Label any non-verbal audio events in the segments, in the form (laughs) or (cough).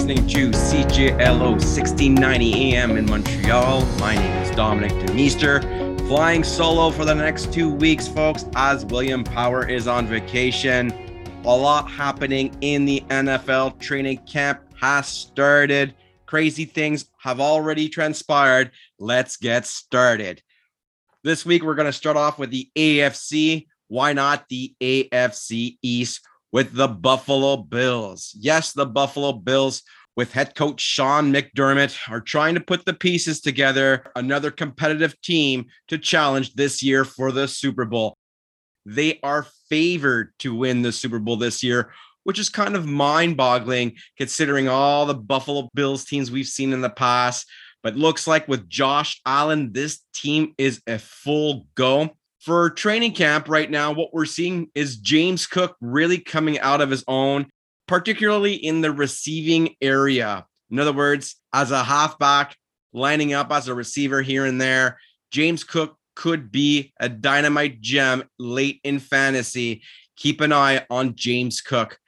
listening to CJLO 1690 AM in Montreal. My name is Dominic Demeester, flying solo for the next two weeks, folks, as William Power is on vacation. A lot happening in the NFL. Training camp has started. Crazy things have already transpired. Let's get started. This week, we're going to start off with the AFC. Why not the AFC East? With the Buffalo Bills. Yes, the Buffalo Bills with head coach Sean McDermott are trying to put the pieces together, another competitive team to challenge this year for the Super Bowl. They are favored to win the Super Bowl this year, which is kind of mind boggling considering all the Buffalo Bills teams we've seen in the past. But looks like with Josh Allen, this team is a full go for training camp right now, what we're seeing is James Cook really coming out of his own, particularly in the receiving area. In other words, as a halfback, lining up as a receiver here and there, James Cook could be a dynamite gem late in fantasy. Keep an eye on James Cook.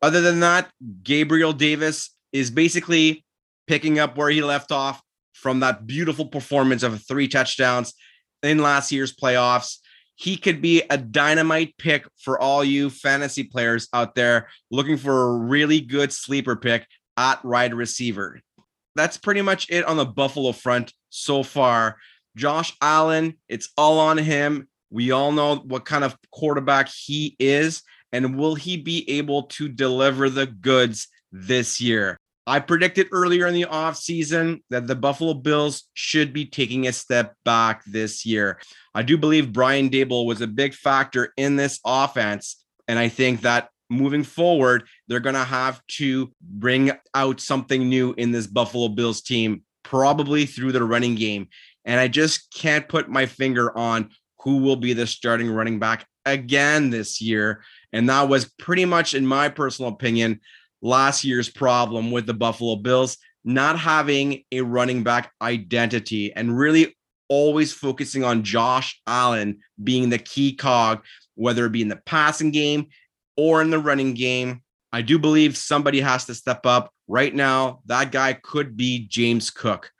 Other than that, Gabriel Davis is basically picking up where he left off from that beautiful performance of three touchdowns in last year's playoffs. He could be a dynamite pick for all you fantasy players out there looking for a really good sleeper pick at wide receiver. That's pretty much it on the Buffalo front so far. Josh Allen, it's all on him. We all know what kind of quarterback he is, and will he be able to deliver the goods this year? I predicted earlier in the offseason that the Buffalo Bills should be taking a step back this year. I do believe Brian Daboll was a big factor in this offense. And I think that moving forward, they're going to have to bring out something new in this Buffalo Bills team, probably through the running game. And I just can't put my finger on who will be the starting running back again this year. And that was pretty much, in my personal opinion, last year's problem with the Buffalo Bills, not having a running back identity and really always focusing on Josh Allen being the key cog, whether it be in the passing game or in the running game. I do believe somebody has to step up. Right now, that guy could be James Cook.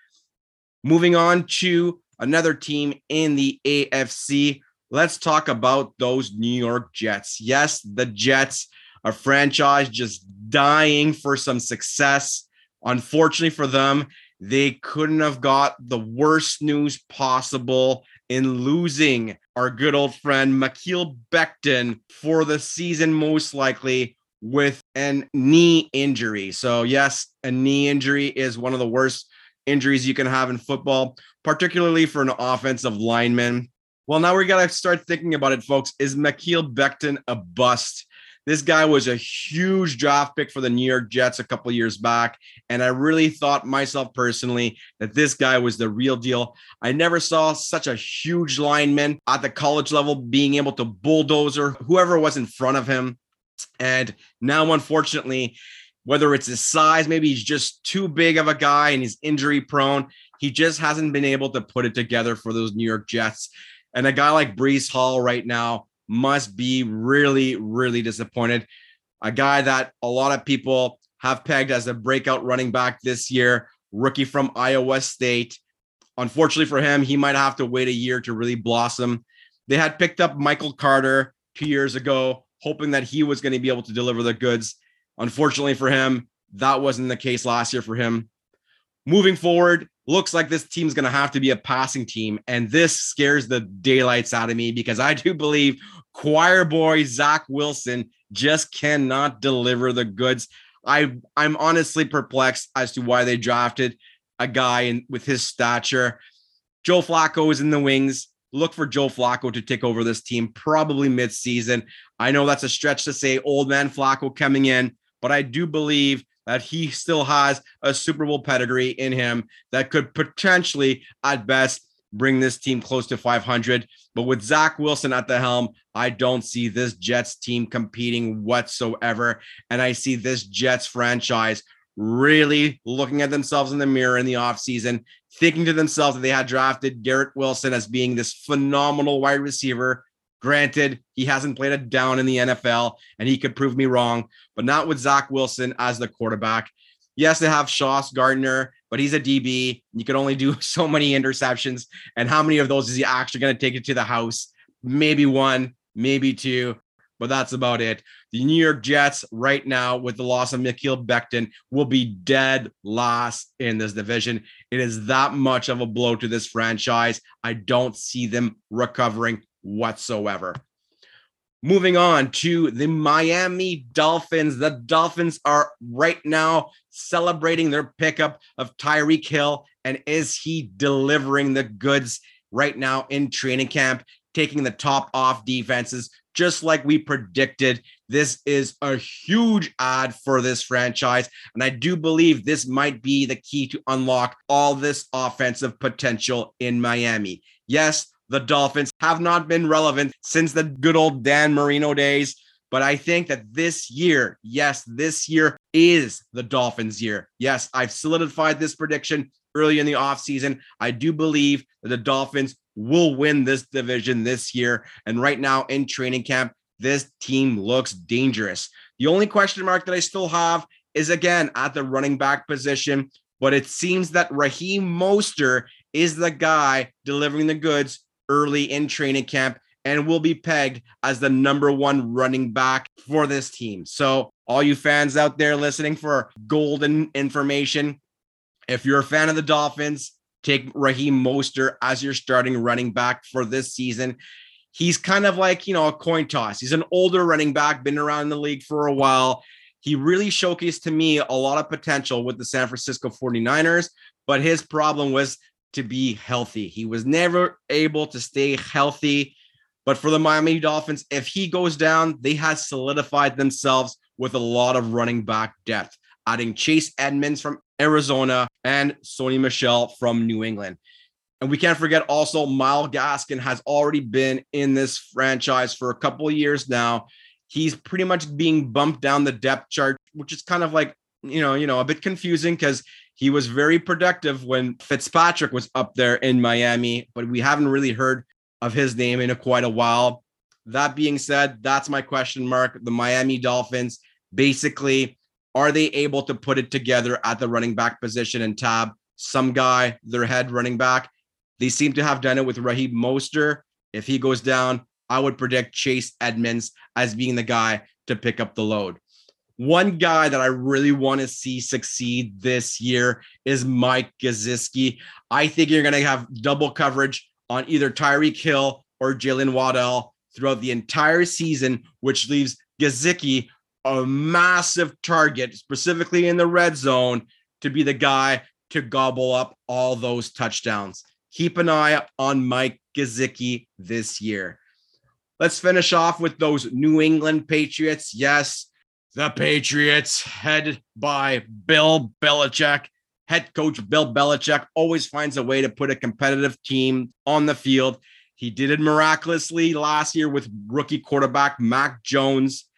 Moving on to another team in the AFC, let's talk about those New York Jets. Yes, the Jets, a franchise just dying for some success. Unfortunately for them, they couldn't have got the worst news possible in losing our good old friend Mekhi Becton for the season, most likely with an knee injury. So, yes, a knee injury is one of the worst injuries you can have in football, particularly for an offensive lineman. Well, now we got to start thinking about it, folks. Is Mekhi Becton a bust? This guy was a huge draft pick for the New York Jets a couple years back. And I really thought myself personally that this guy was the real deal. I never saw such a huge lineman at the college level being able to bulldozer whoever was in front of him. And now, unfortunately, whether it's his size, maybe he's just too big of a guy and he's injury prone. He just hasn't been able to put it together for those New York Jets. And a guy like Breece Hall right now must be really, really disappointed. A guy that a lot of people have pegged as a breakout running back this year, rookie from Iowa State. Unfortunately for him, he might have to wait a year to really blossom. They had picked up Michael Carter two years ago, hoping that he was going to be able to deliver the goods. Unfortunately for him, that wasn't the case last year for him. Moving forward, looks like this team's going to have to be a passing team. And this scares the daylights out of me because I do believe choir boy Zach Wilson just cannot deliver the goods. I I'm honestly perplexed as to why they drafted a guy in, with his stature. Joe Flacco is in the wings. Look for Joe Flacco to take over this team probably mid-season. I know that's a stretch to say old man Flacco coming in, but I do believe that he still has a Super Bowl pedigree in him that could potentially, at best, bring this team close to 500. But with Zach Wilson at the helm, I don't see this Jets team competing whatsoever. And I see this Jets franchise really looking at themselves in the mirror in the offseason, thinking to themselves that they had drafted Garrett Wilson as being this phenomenal wide receiver. Granted, he hasn't played a down in the NFL and he could prove me wrong, but not with Zach Wilson as the quarterback. Yes, they have Sauce Gardner, but he's a DB. You can only do (laughs) so many interceptions. And how many of those is he actually going to take it to the house? Maybe one, maybe two, but that's about it. The New York Jets, right now, with the loss of Mekhi Becton, will be dead last in this division. It is that much of a blow to this franchise. I don't see them recovering whatsoever. Moving on to the Miami Dolphins. The Dolphins are right now celebrating their pickup of Tyreek Hill. And is he delivering the goods right now in training camp, taking the top off defenses, just like we predicted? This is a huge ad for this franchise. And I do believe this might be the key to unlock all this offensive potential in Miami. Yes, the Dolphins have not been relevant since the good old Dan Marino days. But I think that this year, yes, this year is the Dolphins' year. Yes, I've solidified this prediction early in the offseason. I do believe that the Dolphins will win this division this year. And right now in training camp, this team looks dangerous. The only question mark that I still have is again at the running back position, but it seems that Raheem Mostert is the guy delivering the goods early in training camp and will be pegged as the number one running back for this team. So, all you fans out there listening for golden information, if you're a fan of the Dolphins, take Raheem Mostert as your starting running back for this season. He's kind of like, you know, a coin toss. He's an older running back, been around the league for a while. He really showcased to me a lot of potential with the San Francisco 49ers, but his problem was to be healthy. He was never able to stay healthy. But for the Miami Dolphins, if he goes down, they have solidified themselves with a lot of running back depth, adding Chase Edmonds from Arizona and Sony Michel from New England. And we can't forget also Myles Gaskin has already been in this franchise for a couple of years now. He's pretty much being bumped down the depth chart, which is kind of like, you know, you know, a bit confusing because he was very productive when Fitzpatrick was up there in Miami, but we haven't really heard of his name in a, quite a while. That being said, that's my question mark. The Miami Dolphins basically are they able to put it together at the running back position and tab some guy, their head running back? They seem to have done it with Raheem Mostert. If he goes down, I would predict Chase Edmonds as being the guy to pick up the load. One guy that I really want to see succeed this year is Mike Gesicki. I think you're going to have double coverage on either Tyreek Hill or Jaylen Waddle throughout the entire season, which leaves Gesicki a massive target, specifically in the red zone, to be the guy to gobble up all those touchdowns. Keep an eye on Mike Gesicki this year. Let's finish off with those New England Patriots. Yes, the Patriots, headed by Bill Belichick. Head coach Bill Belichick always finds a way to put a competitive team on the field. He did it miraculously last year with rookie quarterback Mac Jones.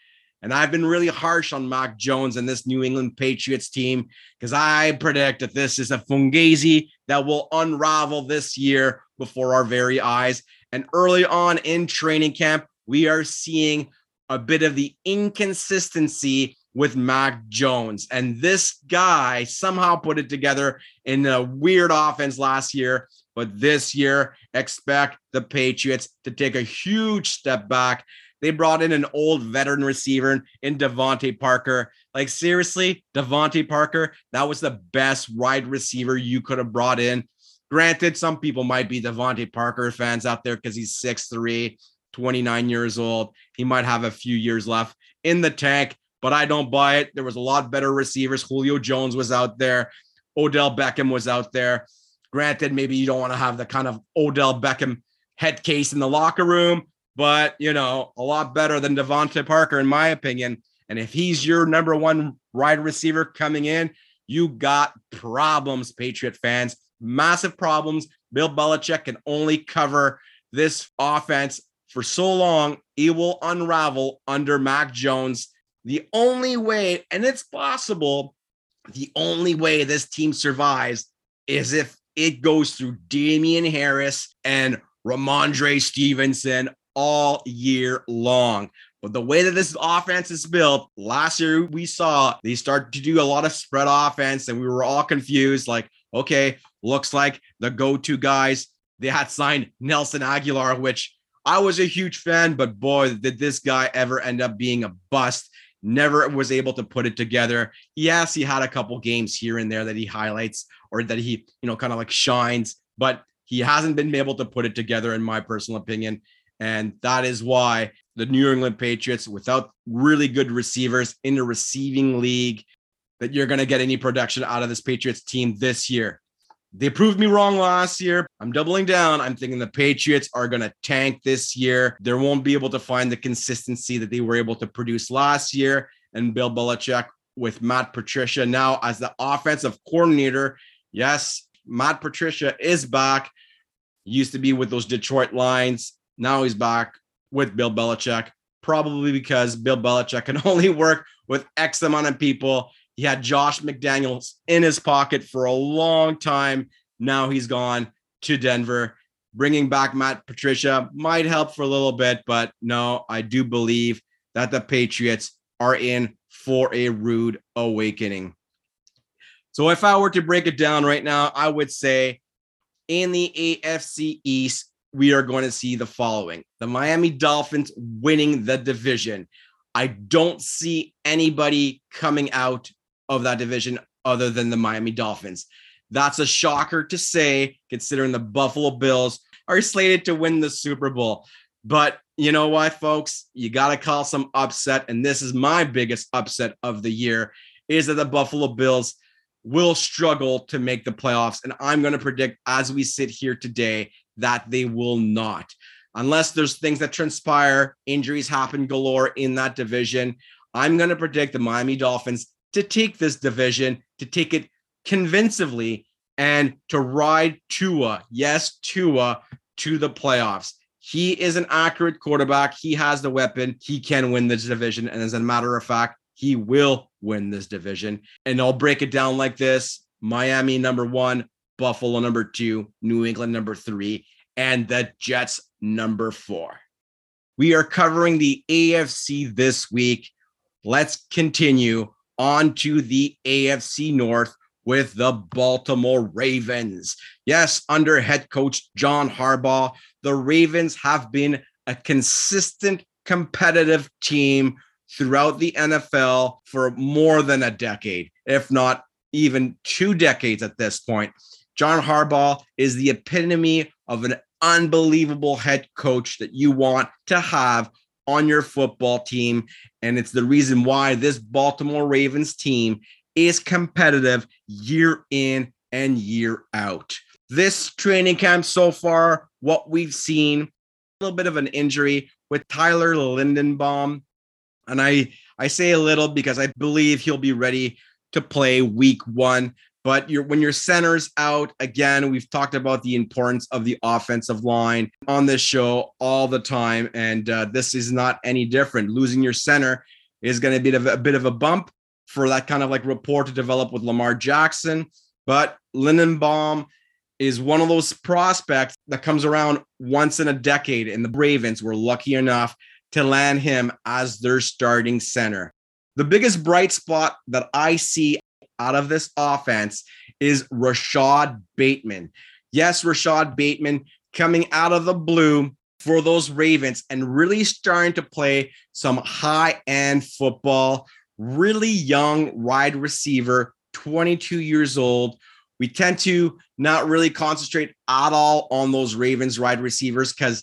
And I've been really harsh on Mac Jones and this New England Patriots team because I predict that this is a Fungazi that will unravel this year before our very eyes. And early on in training camp, we are seeing a bit of the inconsistency with Mac Jones. And this guy somehow put it together in a weird offense last year. But this year, expect the Patriots to take a huge step back. They brought in an old veteran receiver in DeVante Parker. Like, seriously, DeVante Parker, that was the best wide receiver you could have brought in. Granted, some people might be DeVante Parker fans out there because he's 6'3 29 years old. He might have a few years left in the tank, but I don't buy it. There was a lot better receivers. Julio Jones was out there. Odell Beckham was out there. Granted, maybe you don't want to have the kind of Odell Beckham head case in the locker room, but you know, a lot better than DeVante Parker, in my opinion. And if he's your number one wide receiver coming in, you got problems, Patriot fans. Massive problems. Bill Belichick can only cover this offense for so long, it will unravel under Mac Jones. The only way, and it's possible, the only way this team survives is if it goes through Damien Harris and Rhamondre Stevenson all year long. But the way that this offense is built, last year we saw they start to do a lot of spread offense, and we were all confused. Like, okay, looks like the go-to guys they had signed Nelson Agholor, which I was a huge fan, but boy, did this guy ever end up being a bust. Never was able to put it together. Yes, he had a couple games here and there that he highlights or that he, you know, kind of like shines, but he hasn't been able to put it together, in my personal opinion. And that is why the New England Patriots, without really good receivers in the receiving league, that you're going to get any production out of this Patriots team this year. They proved me wrong last year. I'm doubling down. I'm thinking the Patriots are going to tank this year. They won't be able to find the consistency that they were able to produce last year. And Bill Belichick with Matt Patricia now as the offensive coordinator. Yes, Matt Patricia is back. used to be with those Detroit Lions. Now he's back with Bill Belichick, probably because Bill Belichick can (laughs) only work with X amount of people. He had Josh McDaniels in his pocket for a long time. Now he's gone to Denver. Bringing back Matt Patricia might help for a little bit, but no, I do believe that the Patriots are in for a rude awakening. So if I were to break it down right now, I would say in the AFC East, we are going to see the following the Miami Dolphins winning the division. I don't see anybody coming out of that division other than the Miami Dolphins. That's a shocker to say, considering the Buffalo Bills are slated to win the Super Bowl. But you know what, folks? You got to call some upset. And this is my biggest upset of the year is that the Buffalo Bills will struggle to make the playoffs. And I'm going to predict as we sit here today that they will not. Unless there's things that transpire, injuries happen galore in that division. I'm going to predict the Miami Dolphins to take this division, to take it convincingly, and to ride Tua, yes, Tua, to the playoffs. He is an accurate quarterback. He has the weapon. He can win this division. And as a matter of fact, he will win this division. And I'll break it down like this Miami number one, Buffalo number two, New England number three, and the Jets number four. We are covering the AFC this week. Let's continue on to the AFC North with the Baltimore Ravens. Yes, under head coach John Harbaugh, the Ravens have been a consistent competitive team throughout the NFL for more than a decade, if not even two decades at this point. John Harbaugh is the epitome of an unbelievable head coach that you want to have on your football team. And it's the reason why this Baltimore Ravens team is competitive year in and year out. This training camp so far, what we've seen, a little bit of an injury with Tyler Linderbaum. And I, I say a little because I believe he'll be ready to play week one. But you're, when your center's out, again, we've talked about the importance of the offensive line on this show all the time. And uh, this is not any different. Losing your center is going to be a, bit of a bump for that kind of like rapport to develop with Lamar Jackson. But Linderbaum is one of those prospects that comes around once in a decade. And the Ravens were lucky enough to land him as their starting center. The biggest bright spot that I see out of this offense is Rashod Bateman. Yes, Rashod Bateman coming out of the blue for those Ravens and really starting to play some high end football. Really young wide receiver, 22 years old. We tend to not really concentrate at all on those Ravens wide receivers because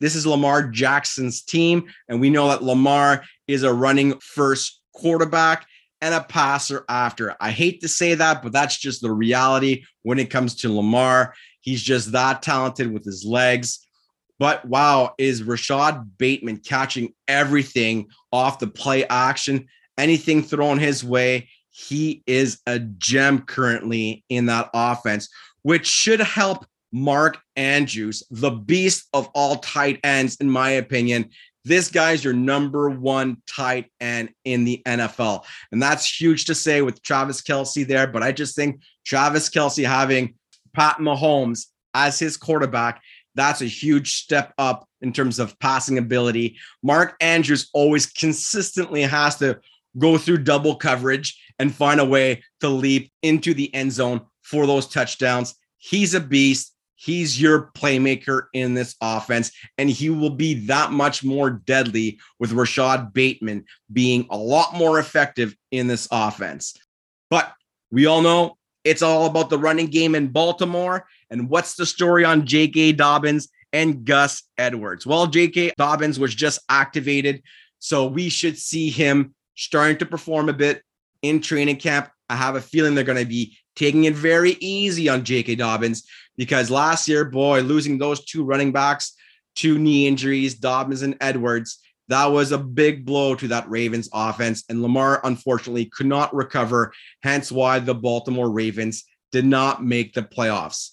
this is Lamar Jackson's team. And we know that Lamar is a running first quarterback and a passer after. I hate to say that, but that's just the reality when it comes to Lamar. He's just that talented with his legs. But wow, is Rashod Bateman catching everything off the play action, anything thrown his way? He is a gem currently in that offense, which should help Mark Andrews, the beast of all tight ends, in my opinion, this guy's your number one tight end in the NFL. And that's huge to say with Travis Kelce there. But I just think Travis Kelce having Pat Mahomes as his quarterback That's a huge step up in terms of passing ability. Mark Andrews always consistently has to go through double coverage and find a way to leap into the end zone for those touchdowns. He's a beast. He's your playmaker in this offense, and he will be that much more deadly with Rashod Bateman being a lot more effective in this offense. But we all know it's all about the running game in Baltimore. And what's the story on J.K. Dobbins and Gus Edwards? Well, J.K. Dobbins was just activated. So we should see him starting to perform a bit in training camp. I have a feeling they're going to be taking it very easy on J.K. Dobbins because last year, boy, losing those two running backs, two knee injuries, Dobbins and Edwards, that was a big blow to that Ravens offense. And Lamar, unfortunately, could not recover, hence why the Baltimore Ravens did not make the playoffs.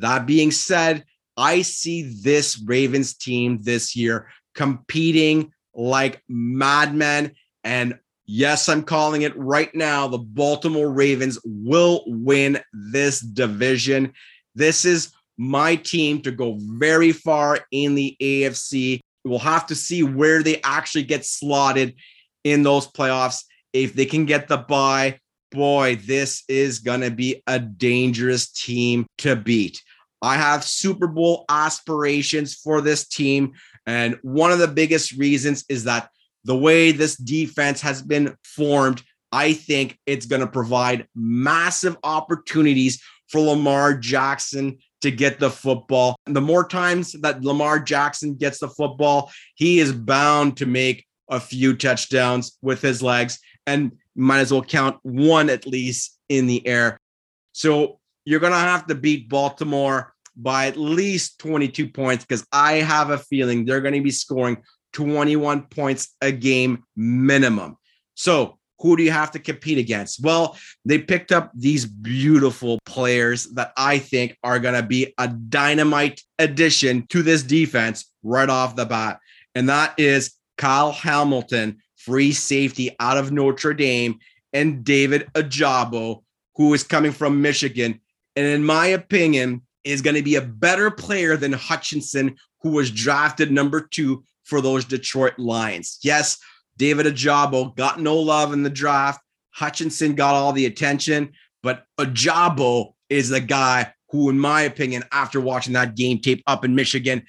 That being said, I see this Ravens team this year competing like madmen. And yes, I'm calling it right now. The Baltimore Ravens will win this division. This is my team to go very far in the AFC. We'll have to see where they actually get slotted in those playoffs. If they can get the bye, boy, this is going to be a dangerous team to beat. I have Super Bowl aspirations for this team. And one of the biggest reasons is that the way this defense has been formed, I think it's going to provide massive opportunities for Lamar Jackson to get the football. And the more times that Lamar Jackson gets the football, he is bound to make a few touchdowns with his legs and might as well count one at least in the air. So you're going to have to beat Baltimore by at least 22 points because I have a feeling they're going to be scoring 21 points a game minimum. So who do you have to compete against? Well, they picked up these beautiful players that I think are going to be a dynamite addition to this defense right off the bat. And that is Kyle Hamilton, free safety out of Notre Dame, and David Ojabo, who is coming from Michigan. And in my opinion, is going to be a better player than Hutchinson, who was drafted number two for those Detroit Lions. Yes, David Ojabo got no love in the draft. Hutchinson got all the attention, but Ojabo is the guy who, in my opinion, after watching that game tape up in Michigan,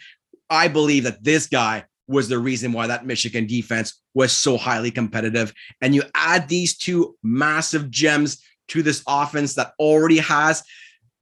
I believe that this guy was the reason why that Michigan defense was so highly competitive. And you add these two massive gems to this offense that already has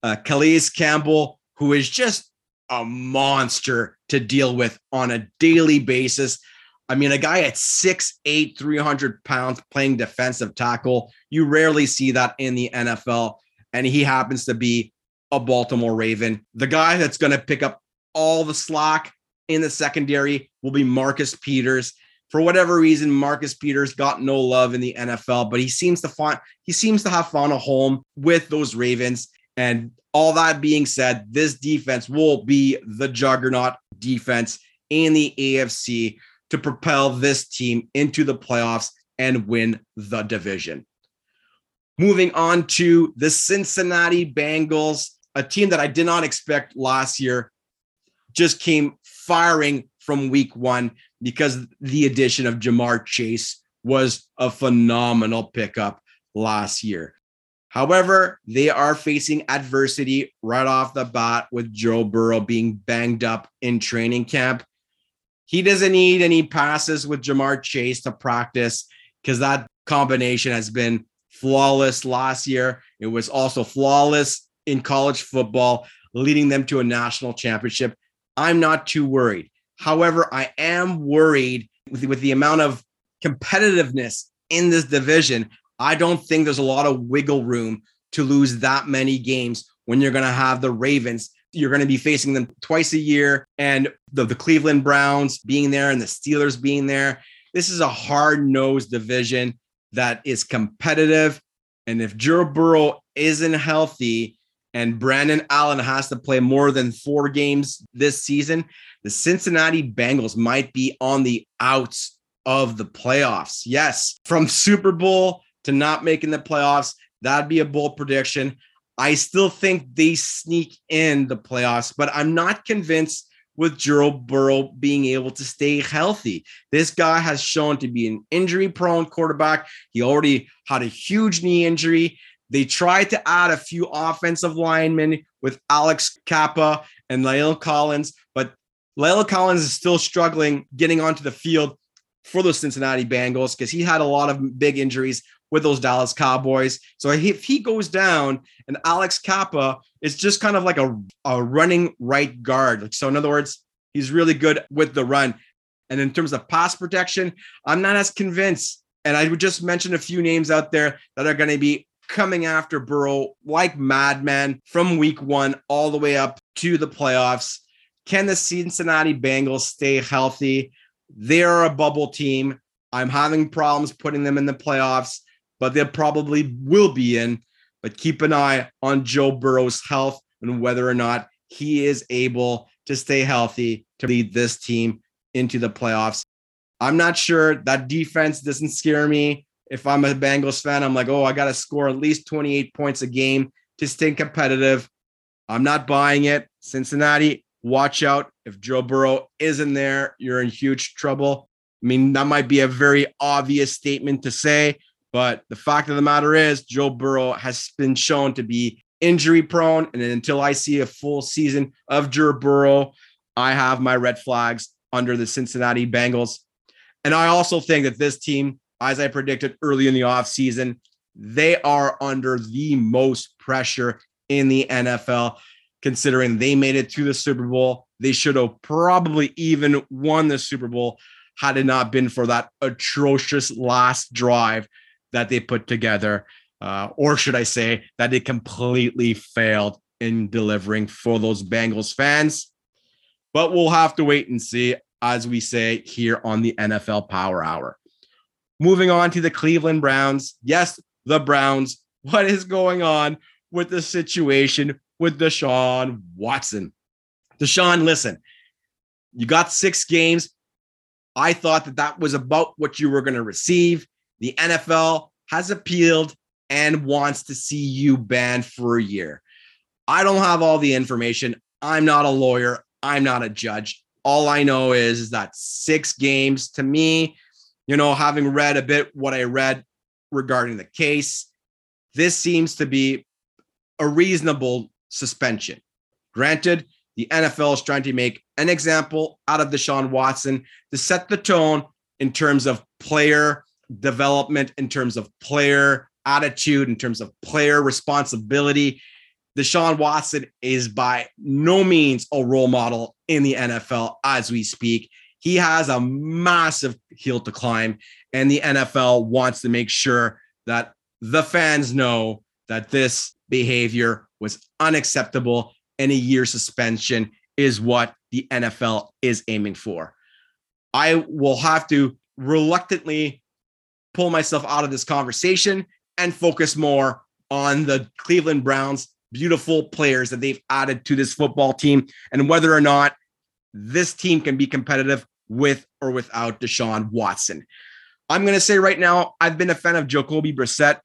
uh, Calais Campbell, who is just a monster to deal with on a daily basis. I mean, a guy at 6'8, 300 pounds playing defensive tackle, you rarely see that in the NFL. And he happens to be a Baltimore Raven. The guy that's going to pick up all the slack in the secondary will be Marcus Peters. For whatever reason, Marcus Peters got no love in the NFL, but he seems to find he seems to have found a home with those Ravens. And all that being said, this defense will be the juggernaut defense in the AFC to propel this team into the playoffs and win the division. Moving on to the Cincinnati Bengals, a team that I did not expect last year, just came firing from week one because the addition of Ja'Marr Chase was a phenomenal pickup last year. However, they are facing adversity right off the bat with Joe Burrow being banged up in training camp he doesn't need any passes with Ja'Marr Chase to practice because that combination has been flawless last year. It was also flawless in college football, leading them to a national championship. I'm not too worried. However, I am worried with, with the amount of competitiveness in this division. I don't think there's a lot of wiggle room to lose that many games when you're going to have the Ravens you're going to be facing them twice a year. And the, the Cleveland Browns being there and the Steelers being there. This is a hard nosed division that is competitive. And if Joe Burrow isn't healthy and Brandon Allen has to play more than four games this season, the Cincinnati Bengals might be on the outs of the playoffs. Yes, from Super Bowl to not making the playoffs, that'd be a bold prediction. I still think they sneak in the playoffs, but I'm not convinced with Joe Burrow being able to stay healthy. This guy has shown to be an injury prone quarterback. He already had a huge knee injury. They tried to add a few offensive linemen with Alex Cappa and La'el Collins, but La'el Collins is still struggling getting onto the field for the Cincinnati Bengals because he had a lot of big injuries with those Dallas Cowboys. So if he goes down and Alex Cappa is just kind of like a, a running right guard. So in other words, he's really good with the run. And in terms of pass protection, I'm not as convinced. And I would just mention a few names out there that are going to be coming after Burrow like madman from week one all the way up to the playoffs. Can the Cincinnati Bengals stay healthy? They're a bubble team. I'm having problems putting them in the playoffs, but they probably will be in. But keep an eye on Joe Burrow's health and whether or not he is able to stay healthy to lead this team into the playoffs. I'm not sure that defense doesn't scare me. If I'm a Bengals fan, I'm like, oh, I got to score at least 28 points a game to stay competitive. I'm not buying it. Cincinnati, watch out. If Joe Burrow isn't there, you're in huge trouble. I mean, that might be a very obvious statement to say, but the fact of the matter is, Joe Burrow has been shown to be injury prone. And until I see a full season of Joe Burrow, I have my red flags under the Cincinnati Bengals. And I also think that this team, as I predicted early in the offseason, they are under the most pressure in the NFL considering they made it to the Super Bowl. They should have probably even won the Super Bowl had it not been for that atrocious last drive that they put together. Uh, or should I say that they completely failed in delivering for those Bengals fans. But we'll have to wait and see, as we say here on the NFL Power Hour. Moving on to the Cleveland Browns. Yes, the Browns. What is going on with the situation with Deshaun Watson. Deshaun, listen, you got six games. I thought that that was about what you were going to receive. The NFL has appealed and wants to see you banned for a year. I don't have all the information. I'm not a lawyer. I'm not a judge. All I know is, is that six games to me, you know, having read a bit what I read regarding the case, this seems to be a reasonable suspension. Granted, the NFL is trying to make an example out of Deshaun Watson to set the tone in terms of player development, in terms of player attitude, in terms of player responsibility. Deshaun Watson is by no means a role model in the NFL as we speak. He has a massive hill to climb, and the NFL wants to make sure that the fans know that this behavior was unacceptable and a year suspension is what the NFL is aiming for. I will have to reluctantly pull myself out of this conversation and focus more on the Cleveland Browns beautiful players that they've added to this football team and whether or not this team can be competitive with or without Deshaun Watson. I'm going to say right now, I've been a fan of Jacoby Brissett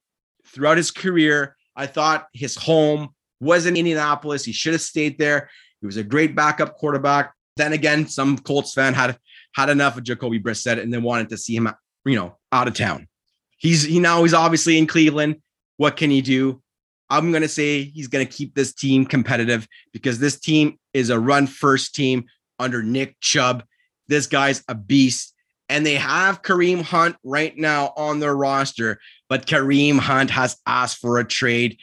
throughout his career. I thought his home was in Indianapolis. He should have stayed there. He was a great backup quarterback. Then again, some Colts fan had had enough of Jacoby Brissett and then wanted to see him, you know, out of town. He's he now he's obviously in Cleveland. What can he do? I'm going to say he's going to keep this team competitive because this team is a run first team under Nick Chubb. This guy's a beast. And they have Kareem Hunt right now on their roster, but Kareem Hunt has asked for a trade.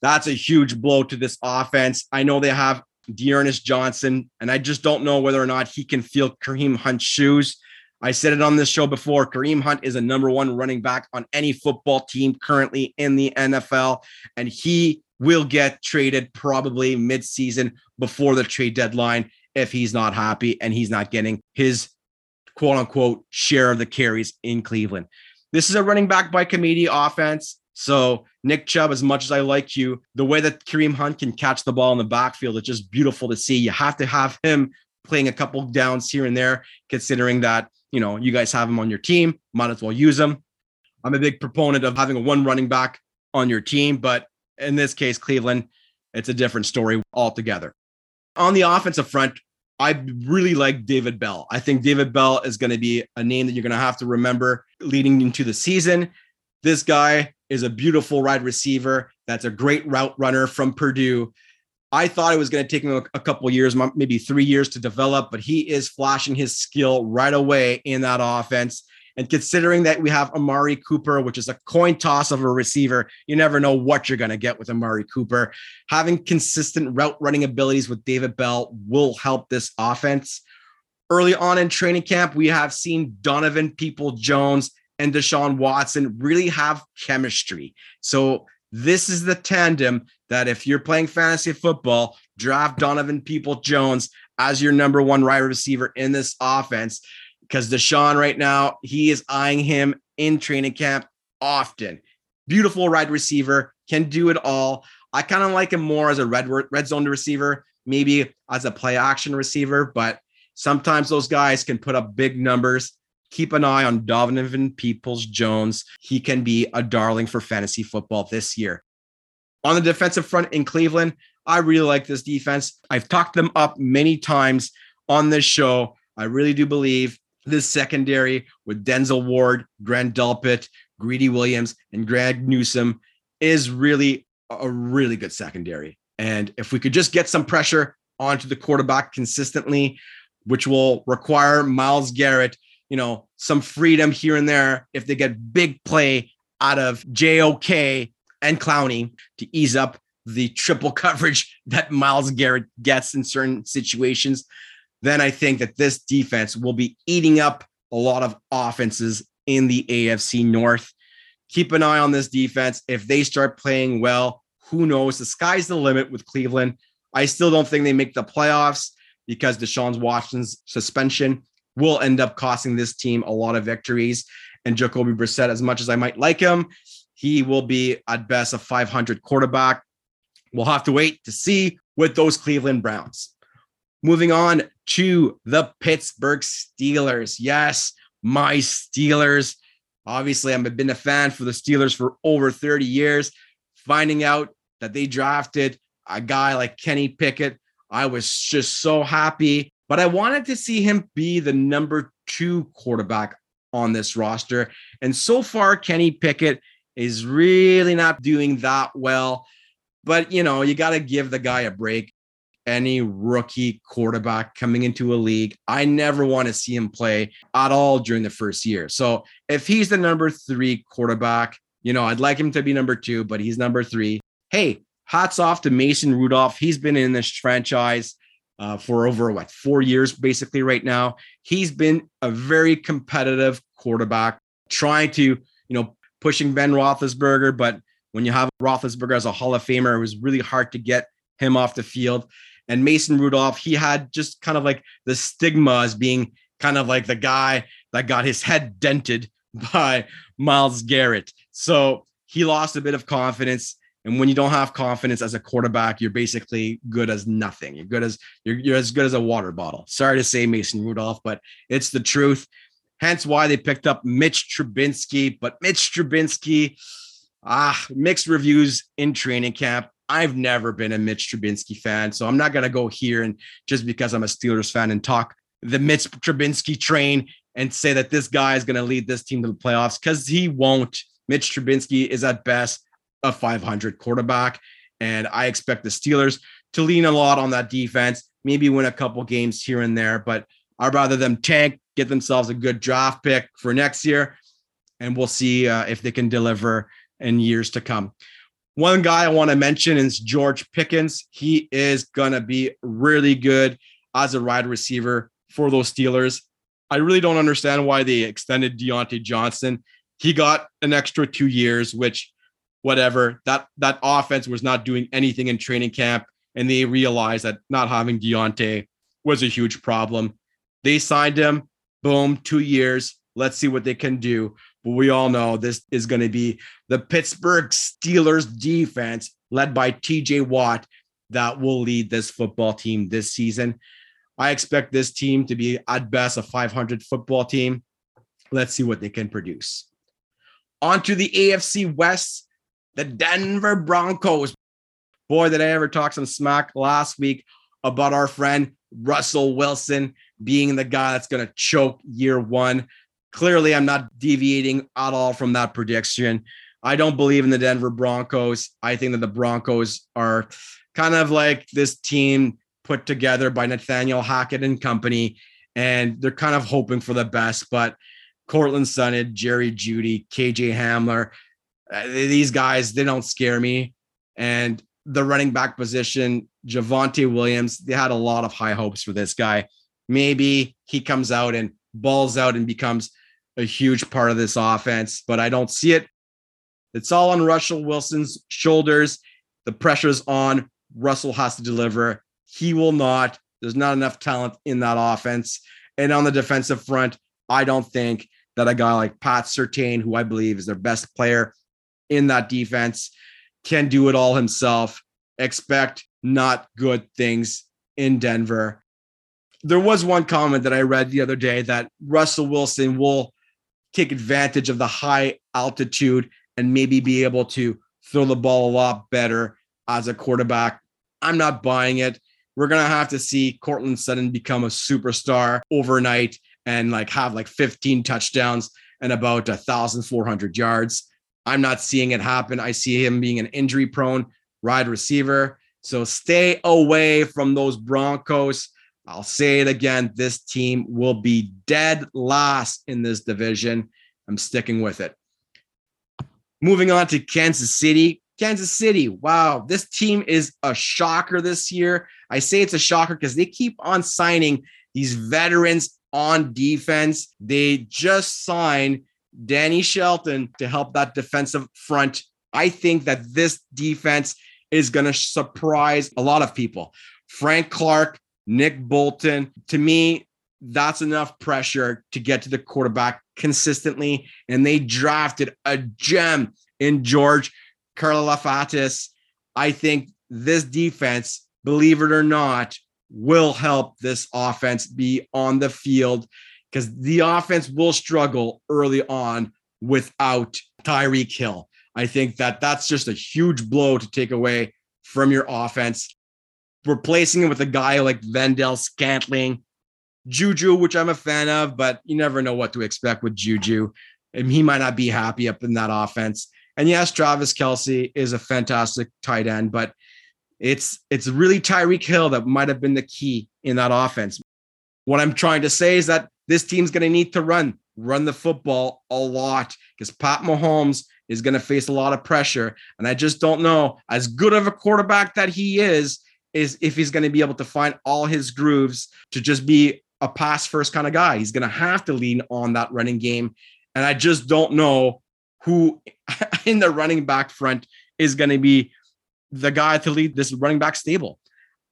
That's a huge blow to this offense. I know they have D'Ernest Johnson, and I just don't know whether or not he can feel Kareem Hunt's shoes. I said it on this show before. Kareem Hunt is a number one running back on any football team currently in the NFL, and he will get traded probably mid-season before the trade deadline if he's not happy and he's not getting his quote unquote share of the carries in Cleveland. This is a running back by committee offense. So, Nick Chubb, as much as I like you, the way that Kareem Hunt can catch the ball in the backfield, it's just beautiful to see. You have to have him playing a couple downs here and there, considering that, you know, you guys have him on your team, might as well use him. I'm a big proponent of having a one running back on your team, but In this case, Cleveland, it's a different story altogether. On the offensive front, I really like David Bell. I think David Bell is going to be a name that you're going to have to remember leading into the season. This guy is a beautiful wide receiver. That's a great route runner from Purdue. I thought it was going to take him a, couple years, maybe three years to develop, but he is flashing his skill right away in that offense. And considering that we have Amari Cooper, which is a coin toss of a receiver, you never know what you're going to get with Amari Cooper. Having consistent route running abilities with David Bell will help this offense. Early on in training camp, we have seen Donovan People Jones and Deshaun Watson really have chemistry. So, this is the tandem that if you're playing fantasy football, draft Donovan People Jones as your number one wide receiver in this offense because Deshaun right now, he is eyeing him in training camp often. Beautiful wide receiver, can do it all. I kind of like him more as a red red zone receiver, maybe as a play action receiver, but sometimes those guys can put up big numbers. Keep an eye on Donovan Peoples Jones. He can be a darling for fantasy football this year. On the defensive front in Cleveland, I really like this defense. I've talked them up many times on this show. I really do believe this secondary with Denzel Ward, Grant Delpit, Greedy Williams, and Greg Newsome is really a really good secondary. And if we could just get some pressure onto the quarterback consistently, which will require Myles Garrett, you know, some freedom here and there if they get big play out of JOK and Clowney to ease up the triple (laughs) coverage that Myles Garrett gets in certain situations then I think that this defense will be eating up a lot of offenses in the AFC North. Keep an eye on this defense. If they start playing well, who knows? The sky's the limit with Cleveland. I still don't think they make the playoffs because Deshaun Watson's suspension will end up costing this team a lot of victories. And Jacoby Brissett, as much as I might like him, he will be at best a 500 quarterback. We'll have to wait to see with those Cleveland Browns. Moving on to the Pittsburgh Steelers. Yes, my Steelers. Obviously, I've been a fan for the Steelers for over 30 years. Finding out that they drafted a guy like Kenny Pickett, I was just so happy. But I wanted to see him be the number two quarterback on this roster. And so far, Kenny Pickett is really not doing that well. But, you know, you got to give the guy a break any rookie quarterback coming into a league. I never want to see him play at all during the first year. So if he's the number three quarterback, you know, I'd like him to be number two, but he's number three. Hey, hats off to Mason Rudolph. He's been in this franchise uh, for over what four years, basically, right now. He's been a very competitive quarterback, trying to, you know, pushing Ben Roethlisberger. But when you have Roethlisberger as a Hall of Famer, it was really hard to get him off the field. And Mason Rudolph, he had just kind of like the stigma as being kind of like the guy that got his head dented (laughs) by Myles Garrett. So he lost a bit of confidence. And when you don't have confidence as a quarterback, you're basically good as nothing. You're good as you're, you're as good as a water bottle. Sorry to say Mason Rudolph, but it's the truth. Hence why they picked up Mitch Trubisky. But Mitch Trubisky, ah, mixed reviews in training camp. I've never been a Mitch Trubisky fan, so I'm not gonna go here and just because I'm a Steelers fan and talk the Mitch Trubisky train and say that this guy is gonna lead this team to the playoffs because he won't. Mitch Trubisky is at best a 500 quarterback, and I expect the Steelers to lean a lot on that defense, maybe win a couple games here and there, but I'd rather them tank, get themselves a good draft pick for next year, and we'll see uh, if they can deliver in years to come. One guy I want to mention is George Pickens. He is going to be really good as a wide receiver for those Steelers. I really don't understand why they extended Diontae Johnson. He got an extra two years, which, whatever, that, that offense was not doing anything in training camp. And they realized that not having Diontae was a huge problem. They signed him, boom, two years. Let's see what they can do. But we all know this is going to be the Pittsburgh Steelers defense led by TJ Watt that will lead this football team this season. I expect this team to be at best a 500 football team. Let's see what they can produce. On to the AFC West. The Denver Broncos. Boy, did I ever talk some smack last week about our friend Russell Wilson being the guy that's going to choke year one. Clearly, I'm not deviating at all from that prediction. I don't believe in the Denver Broncos. I think that the Broncos are kind of like this team put together by Nathaniel Hackett and company, and they're kind of hoping for the best. But Courtland Sutton, Jerry Jeudy, KJ Hamler, uh, these guys, they don't scare me. And the running back position, Javonte Williams, they had a lot of high hopes for this guy. Maybe he comes out and balls out and becomes a huge part of this offense, but I don't see it. It's all on Russell Wilson's shoulders. The pressure's on. Russell has to deliver. He will not. There's not enough talent in that offense. And on the defensive front, I don't think that a guy like Pat Surtain, who I believe is their best player in that defense, can do it all himself. Expect not good things in Denver. There was one comment that I read the other day that Russell Wilson will take advantage of the high altitude and maybe be able to throw the ball a lot better as a quarterback. I'm not buying it. We're going to have to see Courtland Sutton become a superstar overnight and like have like 15 touchdowns and about 1,400 yards. I'm not seeing it happen. I see him being an injury prone wide receiver. So stay away from those Broncos. I'll say it again. This team will be dead last in this division. I'm sticking with it. Moving on to Kansas City. Kansas City, wow, this team is a shocker this year. I say it's a shocker because they keep on signing these veterans on defense. They just signed Danny Shelton to help that defensive front. I think that this defense is going to surprise a lot of people. Frank Clark, Nick Bolton, to me, that's enough pressure to get to the quarterback consistently. And they drafted a gem in George Karlaftis. I think this defense, believe it or not, will help this offense be on the field because the offense will struggle early on without Tyreek Hill. I think that that's just a huge blow to take away from your offense. Replacing it with a guy like Vendell Scantling, Juju, which I'm a fan of, but you never know what to expect with Juju. And he might not be happy up in that offense. And yes, Travis Kelce is a fantastic tight end, but it's it's really Tyreek Hill that might have been the key in that offense. What I'm trying to say is that this team's going to need to run, run the football a lot because Pat Mahomes is going to face a lot of pressure. And I just don't know, as good of a quarterback that he is, is if he's going to be able to find all his grooves to just be a pass first kind of guy. He's going to have to lean on that running game. And I just don't know who (laughs) in the running back front is going to be the guy to lead this running back stable.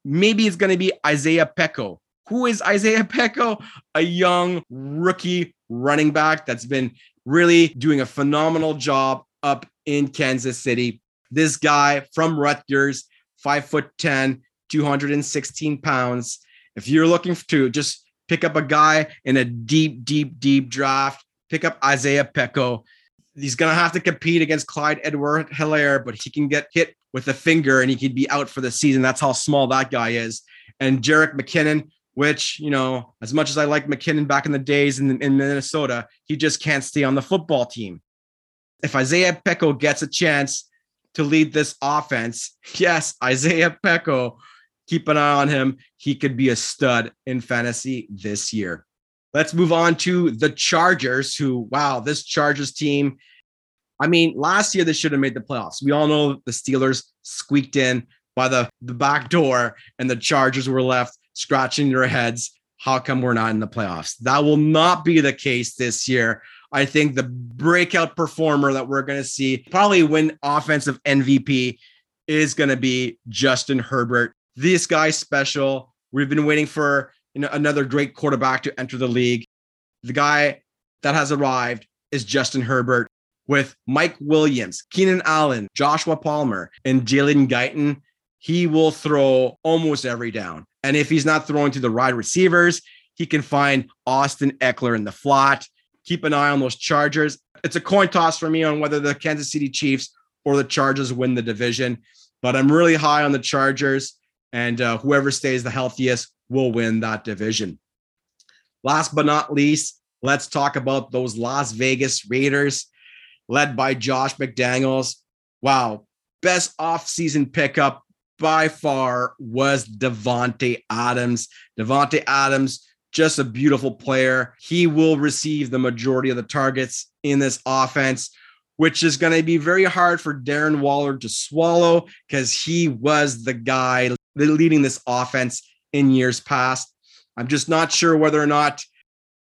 Maybe it's going to be Isiah Pacheco, who is Isiah Pacheco? A young rookie running back that's been really doing a phenomenal job up in Kansas City. This guy from Rutgers, five foot 10, 216 pounds. If you're looking to just pick up a guy in a deep, deep, deep draft, pick up Isiah Pacheco. He's going to have to compete against Clyde Edwards-Helaire, but he can get hit with a finger and he could be out for the season. That's how small that guy is. And Jerick McKinnon, which, you know, as much as I like McKinnon back in the days in, in Minnesota, he just can't stay on the football team. If Isiah Pacheco gets a chance to lead this offense, yes, Isiah Pacheco, keep an eye on him. He could be a stud in fantasy this year. Let's move on to the Chargers, who, wow, this Chargers team. I mean, last year they should have made the playoffs. We all know the Steelers squeaked in by the, the back door, and the Chargers were left scratching their heads. How come we're not in the playoffs? That will not be the case this year. I think the breakout performer that we're going to see probably win offensive MVP is going to be Justin Herbert. This guy's special. We've been waiting for you know, another great quarterback to enter the league. The guy that has arrived is Justin Herbert with Mike Williams, Keenan Allen, Joshua Palmer, and Jalen Guyton. He will throw almost every down. And if he's not throwing to the wide receivers, he can find Austin Ekeler in the flat. Keep an eye on those Chargers. It's a coin toss for me on whether the Kansas City Chiefs or the Chargers win the division. But I'm really high on the Chargers, and uh, whoever stays the healthiest will win that division. Last but not least, let's talk about those Las Vegas Raiders, led by Josh McDaniels. Wow, best offseason pickup by far was Davante Adams. Davante Adams, just a beautiful player. He will receive the majority of the targets in this offense, which is going to be very hard for Darren Waller to swallow because he was the guy leading this offense in years past. I'm just not sure whether or not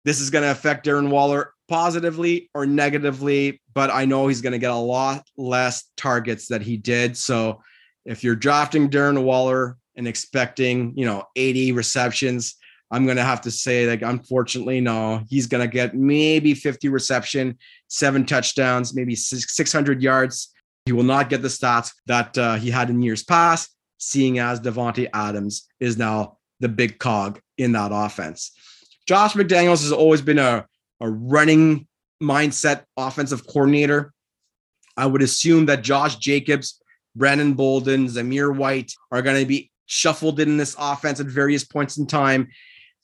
this is going to affect Darren Waller positively or negatively, but I know he's going to get a lot less targets that he did. So if you're drafting Darren Waller and expecting, you know, 80 receptions, I'm going to have to say like unfortunately no, he's going to get maybe 50 reception, seven touchdowns, maybe 600 yards. He will not get the stats that uh, he had in years past, seeing as Davante Adams is now the big cog in that offense. Josh McDaniels has always been a, a running mindset offensive coordinator. I would assume that Josh Jacobs, Brandon Bolden, Zamir White are going to be shuffled in this offense at various points in time.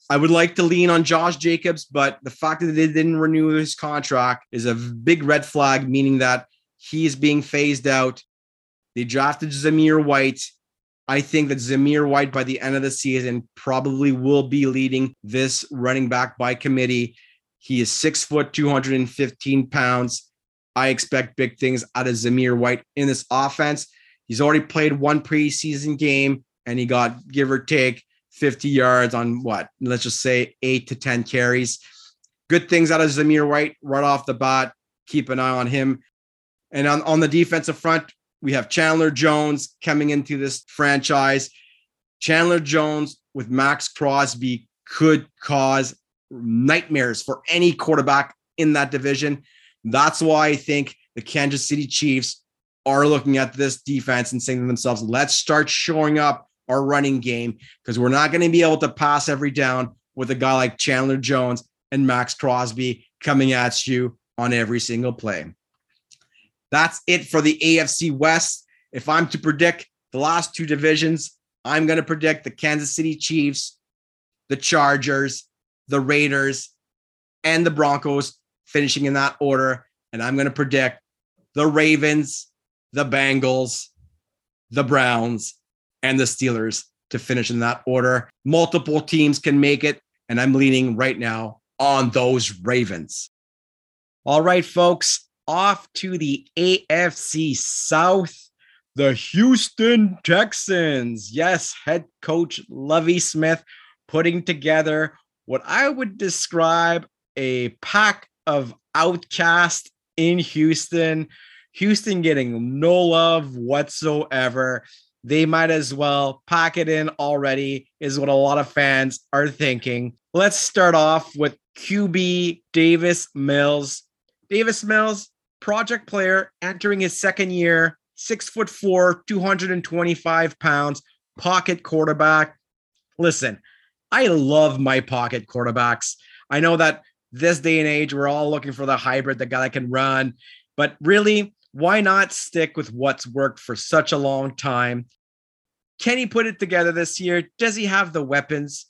I would like to lean on Josh Jacobs, but the fact that they didn't renew his contract is a big red flag, meaning that he is being phased out. They drafted Zamir White. I think that Zamir White by the end of the season probably will be leading this running back by committee. He is six foot, 215 pounds. I expect big things out of Zamir White in this offense. He's already played one preseason game and he got give or take 50 yards on what? Let's just say eight to 10 carries. Good things out of Zamir White right off the bat. Keep an eye on him. And on, on the defensive front, we have Chandler Jones coming into this franchise. Chandler Jones with Maxx Crosby could cause nightmares for any quarterback in that division. That's why I think the Kansas City Chiefs are looking at this defense and saying to themselves, let's start showing up our running game because we're not going to be able to pass every down with a guy like Chandler Jones and Maxx Crosby coming at you on every single play. That's it for the AFC West. If I'm to predict the last two divisions, I'm going to predict the Kansas City Chiefs, the Chargers, the Raiders, and the Broncos finishing in that order. And I'm going to predict the Ravens, the Bengals, the Browns, and the Steelers to finish in that order. Multiple teams can make it, and I'm leaning right now on those Ravens. All right, folks, off to the AFC South. The Houston Texans. Yes, head coach Lovie Smith putting together what I would describe a pack of outcasts in Houston. Houston getting no love whatsoever they might as well pack it in already, is what a lot of fans are thinking. Let's start off with QB Davis Mills. Davis Mills, project player entering his second year, six foot four, 225 pounds, pocket quarterback. Listen, I love my pocket quarterbacks. I know that this day and age, we're all looking for the hybrid, the guy that can run, but really, why not stick with what's worked for such a long time? Can he put it together this year? Does he have the weapons?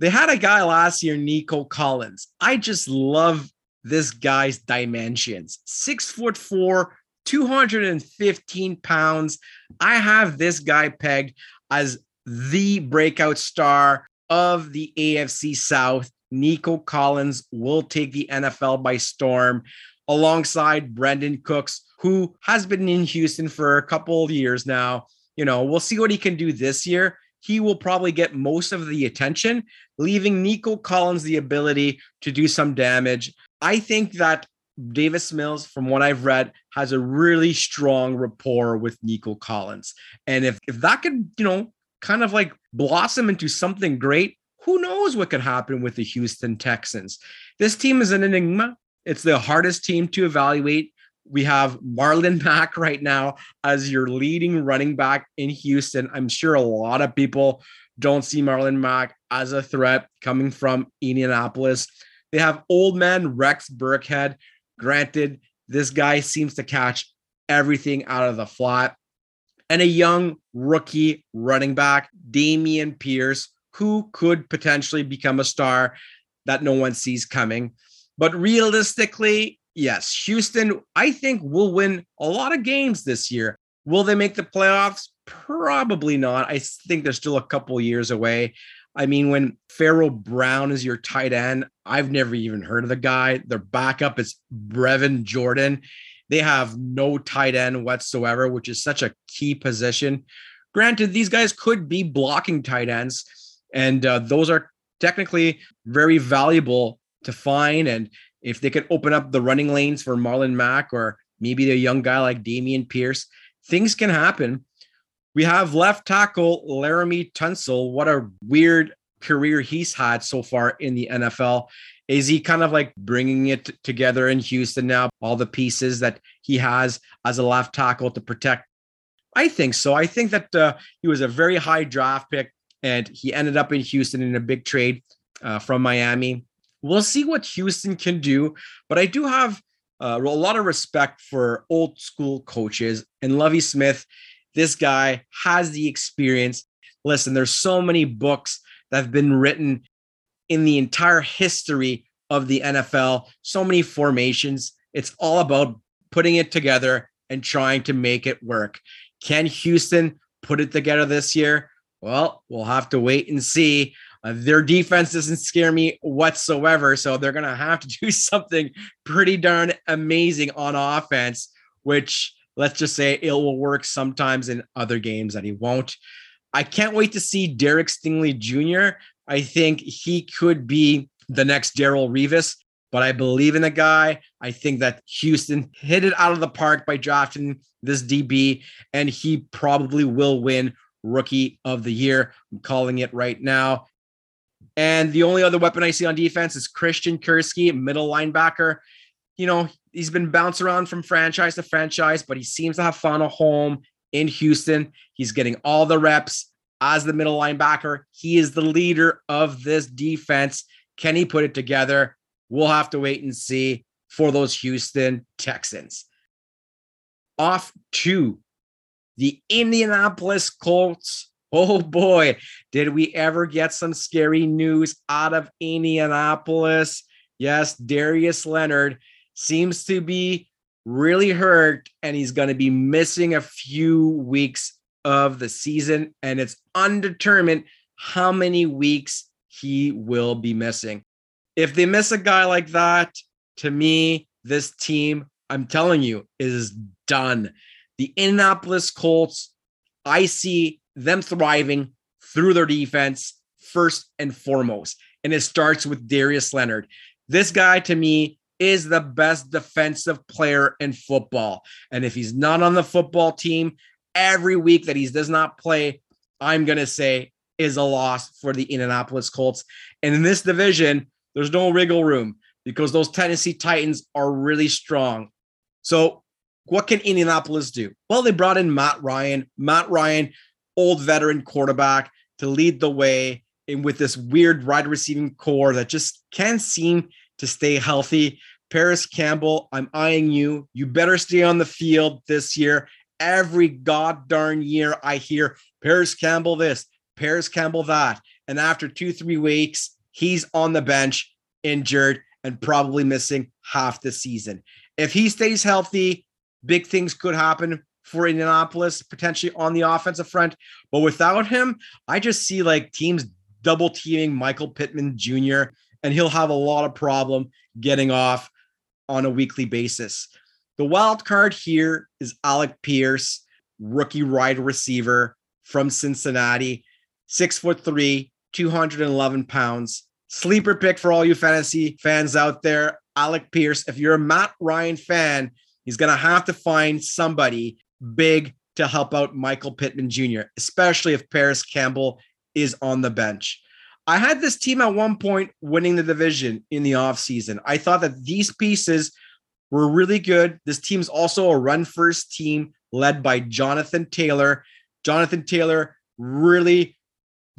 They had a guy last year, Nico Collins. I just love this guy's dimensions. Six foot four, 215 pounds. I have this guy pegged as the breakout star of the AFC South. Nico Collins will take the NFL by storm alongside Brandin Cooks, who has been in Houston for a couple of years now. You know, we'll see what he can do this year. He will probably get most of the attention, leaving Nico Collins the ability to do some damage. I think that Davis Mills, from what I've read, has a really strong rapport with Nico Collins. And if, if that could, you know, kind of like blossom into something great, who knows what could happen with the Houston Texans? This team is an enigma. It's the hardest team to evaluate. We have Marlon Mack right now as your leading running back in Houston. I'm sure a lot of people don't see Marlon Mack as a threat coming from Indianapolis. They have old man Rex Burkhead. Granted, this guy seems to catch everything out of the flat. And a young rookie running back, Dameon Pierce, who could potentially become a star that no one sees coming. But realistically, yes, Houston, I think, will win a lot of games this year. Will they make the playoffs? Probably not. I think they're still a couple years away. I mean, when Pharaoh Brown is your tight end, I've never even heard of the guy. Their backup is Brevin Jordan. They have no tight end whatsoever, which is such a key position. Granted, these guys could be blocking tight ends, and uh, those are technically very valuable to find. And if they could open up the running lanes for Marlon Mack or maybe a young guy like Dameon Pierce, things can happen. We have left tackle Laremy Tunsil. What a weird career he's had so far in the NFL. Is he kind of like bringing it together in Houston now? All the pieces that he has as a left tackle to protect. I think so. I think that uh, he was a very high draft pick and he ended up in Houston in a big trade uh, from Miami. We'll see what Houston can do, but I do have uh, a lot of respect for old school coaches and Lovie Smith this guy has the experience. Listen, there's so many books that have been written in the entire history of the NFL, so many formations. It's all about putting it together and trying to make it work. Can Houston put it together this year? Well, we'll have to wait and see. Uh, their defense doesn't scare me whatsoever. So they're going to have to (laughs) do something pretty darn amazing on offense, which let's just say it will work sometimes in other games that he won't. I can't wait to see Derek Stingley Jr. I think he could be the next Darrelle Revis, but I believe in the guy. I think that Houston hit it out of the park by drafting this DB, and he probably will win Rookie of the Year. I'm calling it right now. And the only other weapon I see on defense is Christian Kirksey, middle linebacker. You know, he's been bounced around from franchise to franchise, but he seems to have found a home in Houston. He's getting all the reps as the middle linebacker. He is the leader of this defense. Can he put it together? We'll have to wait and see for those Houston Texans. Off to the Indianapolis Colts. Oh boy, did we ever get some scary news out of Indianapolis? Yes, Darius Leonard seems to be really hurt and he's going to be missing a few weeks of the season and it's undetermined how many weeks he will be missing. If they miss a guy like that, to me, this team, I'm telling you, is done. The Indianapolis Colts, I see them thriving through their defense first and foremost. And it starts with Darius Leonard. This guy, to me, is the best defensive player in football. And if he's not on the football team every week that he does not play, I'm going to say is a loss for the Indianapolis Colts. And in this division, there's no wriggle room because those Tennessee Titans are really strong. So, what can Indianapolis do? Well, they brought in Matt Ryan. Matt Ryan, old veteran quarterback, to lead the way and with this weird wide receiving core that just can't seem to stay healthy. Parris Campbell, I'm eyeing you. You better stay on the field this year. Every god darn year, I hear Parris Campbell this, Parris Campbell that. And after two, three weeks, he's on the bench, injured, and probably missing half the season. If he stays healthy, big things could happen for Indianapolis, potentially on the offensive front. But without him, I just see like teams double teaming Michael Pittman Jr and he'll have a lot of problem getting off on a weekly basis. The wild card here is Alec Pierce, rookie wide receiver from Cincinnati, six foot three, 211 pounds. Sleeper pick for all you fantasy fans out there. Alec Pierce, if you're a Matt Ryan fan, he's going to have to find somebody big to help out Michael Pittman Jr., especially if Parris Campbell is on the bench. I had this team at one point winning the division in the offseason. I thought that these pieces were really good. This team's also a run first team led by Jonathan Taylor. Jonathan Taylor really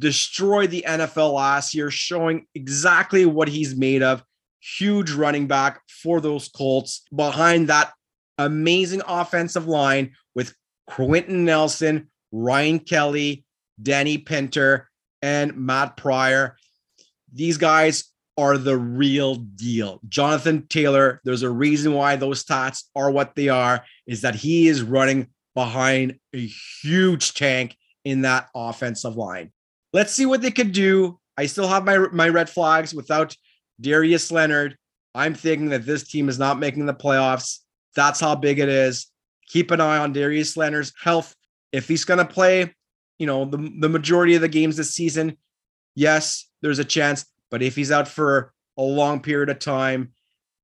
destroyed the NFL last year, showing exactly what he's made of. Huge running back for those Colts. Behind that amazing offensive line with Quenton Nelson, Ryan Kelly, Danny Pinter, and Matt Pryor. These guys are the real deal. Jonathan Taylor, there's a reason why those stats are what they are, is that he is running behind a huge tank in that offensive line. Let's see what they could do. I still have my, my red flags without Darius Leonard. I'm thinking that this team is not making the playoffs. That's how big it is. Keep an eye on Darius Leonard's health. If he's going to play, you know, the, the majority of the games this season, yes, there's a chance. But if he's out for a long period of time,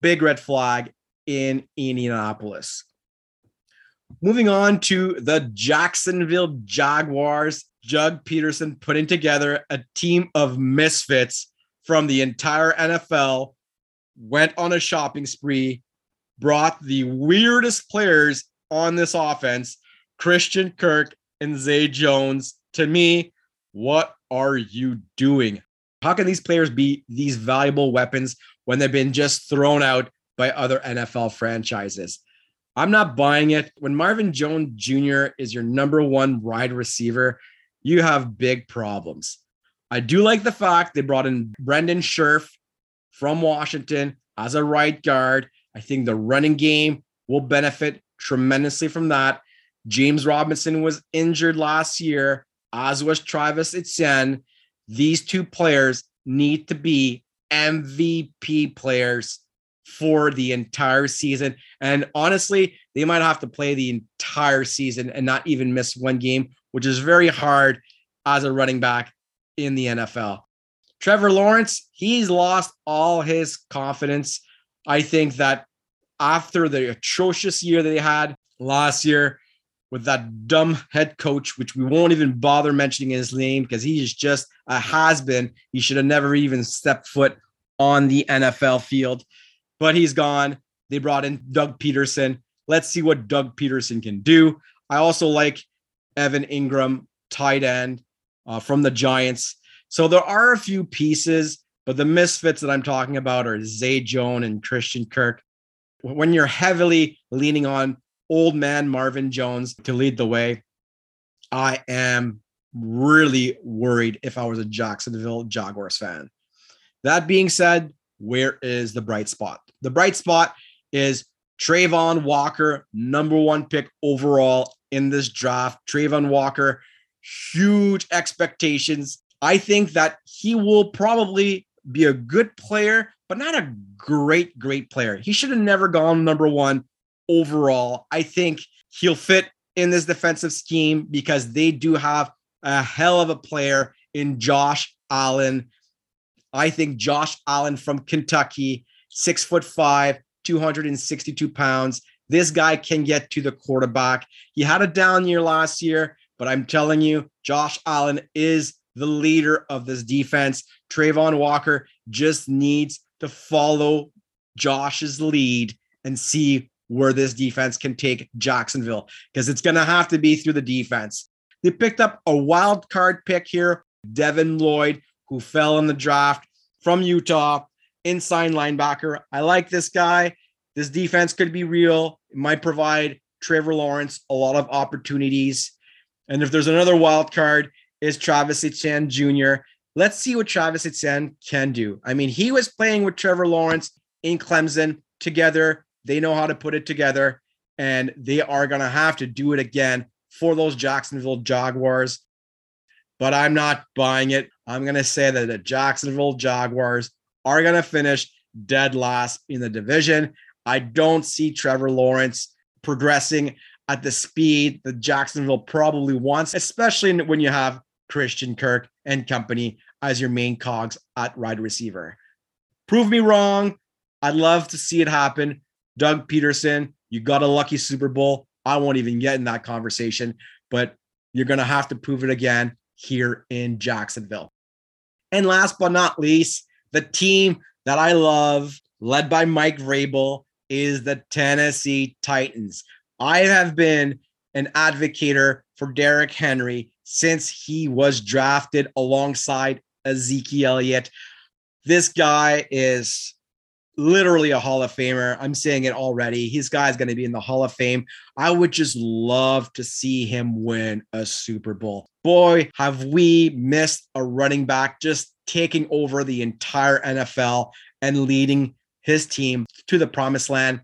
big red flag in Indianapolis. Moving on to the Jacksonville Jaguars, Doug Pederson putting together a team of misfits from the entire NFL, went on a shopping spree, brought the weirdest players on this offense, Christian Kirk and Zay Jones. To me, what are you doing? How can these players be these valuable weapons when they've been just thrown out by other NFL franchises? I'm not buying it. When Marvin Jones Jr. is your number one wide receiver, you have big problems. I do like the fact they brought in Brandon Scherff from Washington as a right guard. I think the running game will benefit tremendously from that. James Robinson was injured last year, as was Travis Etienne. These two players need to be MVP players for the entire season. And honestly, they might have to play the entire season and not even miss one game, which is very hard as a running back in the NFL. Trevor Lawrence, he's lost all his confidence. I think that after the atrocious year that they had last year with that dumb head coach, which we won't even bother mentioning his name because he is just a has been. He should have never even stepped foot on the NFL field, but he's gone. They brought in Doug Pederson. Let's see what Doug Pederson can do. I also like Evan Engram, tight end uh, from the Giants. So there are a few pieces, but the misfits that I'm talking about are Zay Jones and Christian Kirk. When you're heavily leaning on old man Marvin Jones to lead the way, I am really worried if I was a Jacksonville Jaguars fan. That being said, where is the bright spot? The bright spot is Travon Walker, number one pick overall in this draft. Travon Walker, huge expectations. I think that he will probably be a good player, but not a great, great player. He should have never gone number one overall. I think he'll fit in this defensive scheme because they do have a hell of a player in Josh Allen. I think Josh Allen from Kentucky, six foot five, 262 pounds. This guy can get to the quarterback. He had a down year last year, but I'm telling you, Josh Allen is the leader of this defense. Travon Walker just needs to follow Josh's lead and see where this defense can take Jacksonville because it's going to have to be through the defense. They picked up a wild card pick here, Devin Lloyd, who fell in the draft from Utah, inside linebacker. I like this guy. This defense could be real. It might provide Trevor Lawrence a lot of opportunities. And if there's another wild card, is Travis Etienne Jr. Let's see what Travis Etienne can do. I mean, he was playing with Trevor Lawrence in Clemson together. They know how to put it together, and they are going to have to do it again for those Jacksonville Jaguars. But I'm not buying it. I'm going to say that the Jacksonville Jaguars are going to finish dead last in the division. I don't see Trevor Lawrence progressing at the speed that Jacksonville probably wants, especially when you have Christian Kirk and company as your main cogs at wide receiver. Prove me wrong. I'd love to see it happen. Doug Pederson, you got a lucky Super Bowl. I won't even get in that conversation, but you're going to have to prove it again here in Jacksonville. And last but not least, the team that I love, led by Mike Vrabel, is the Tennessee Titans. I have been an advocator for Derrick Henry since he was drafted alongside Ezekiel Elliott. This guy is literally a Hall of Famer. I'm saying it already. His guy's going to be in the Hall of Fame. I would just love to see him win a Super Bowl. Boy, have we missed a running back just taking over the entire NFL and leading his team to the promised land.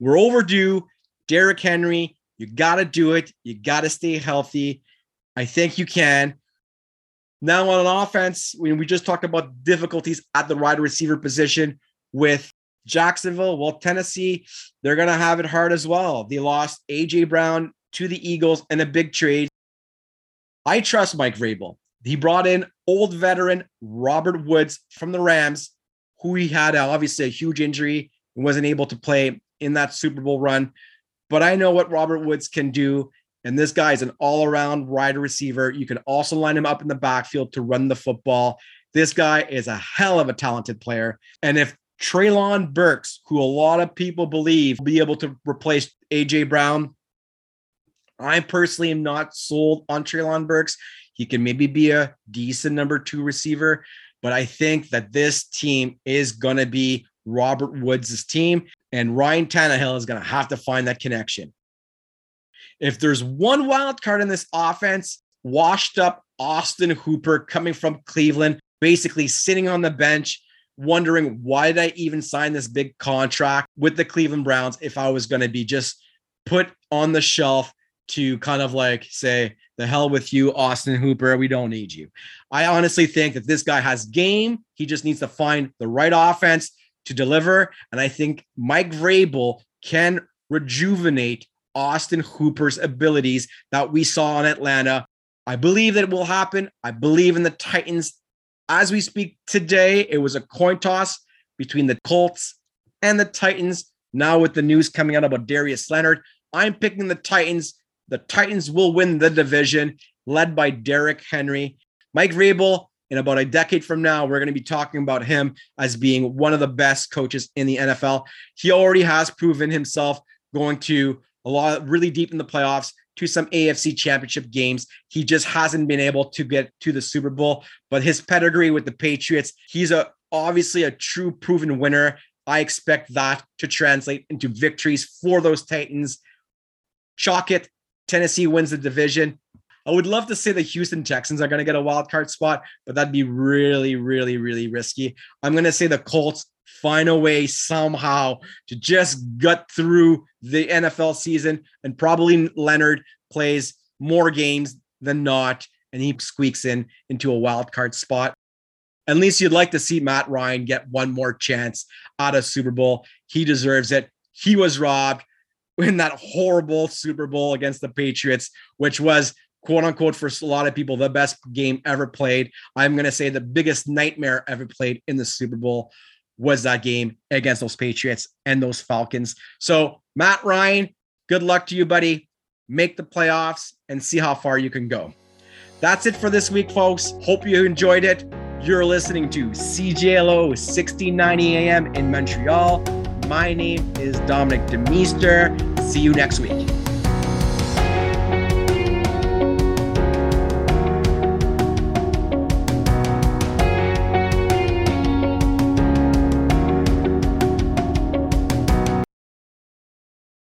We're overdue. Derrick Henry, you got to do it. You got to stay healthy. I think you can. Now on offense, when we just talked about difficulties at the wide receiver position with Jacksonville, well, Tennessee, they're going to have it hard as well. They lost AJ Brown to the Eagles in a big trade. I trust Mike Vrabel. He brought in old veteran Robert Woods from the Rams, who he had obviously a huge injury and wasn't able to play in that Super Bowl run. But I know what Robert Woods can do. And this guy is an all around wide receiver. You can also line him up in the backfield to run the football. This guy is a hell of a talented player. And if Treylon Burks, who a lot of people believe will be able to replace AJ Brown, I personally am not sold on Treylon Burks. He can maybe be a decent number two receiver, but I think that this team is going to be Robert Woods' team, and Ryan Tannehill is going to have to find that connection. If there's one wild card in this offense, washed up Austin Hooper coming from Cleveland, basically sitting on the bench, wondering why did I even sign this big contract with the Cleveland Browns if I was going to be just put on the shelf to kind of like say, the hell with you, Austin Hooper. We don't need you. I honestly think that this guy has game. He just needs to find the right offense to deliver. And I think Mike Vrabel can rejuvenate Austin Hooper's abilities that we saw in Atlanta. I believe that it will happen. I believe in the Titans. As we speak today, it was a coin toss between the Colts and the Titans. Now, with the news coming out about Darius Leonard, I'm picking the Titans the Titans will win the division, led by Derrick Henry. Mike Vrabel, in about a decade from now, we're going to be talking about him as being one of the best coaches in the NFL. He already has proven himself going to a lot really deep in the playoffs to some AFC championship games. He just hasn't been able to get to the Super Bowl, but his pedigree with the Patriots, he's a obviously a true proven winner. I expect that to translate into victories for those Titans. Chalk it Tennessee wins the division. I would love to say the Houston Texans are going to get a wild card spot, but that'd be really, really, really risky. I'm going to say the Colts find a way somehow to just gut through the NFL season, and probably Leonard plays more games than not, and he squeaks in into a wild card spot. At least you'd like to see Matt Ryan get one more chance at a Super Bowl. He deserves it. He was robbed in that horrible Super Bowl against the Patriots, which was quote unquote for a lot of people the best game ever played. I'm going to say the biggest nightmare ever played in the Super Bowl was that game against those Patriots and those Falcons. So, Matt Ryan, good luck to you, buddy. Make the playoffs and see how far you can go. That's it for this week, folks. Hope you enjoyed it. You're listening to CJLO 1690 AM in Montreal. My name is Dominic Demeester. See you next week.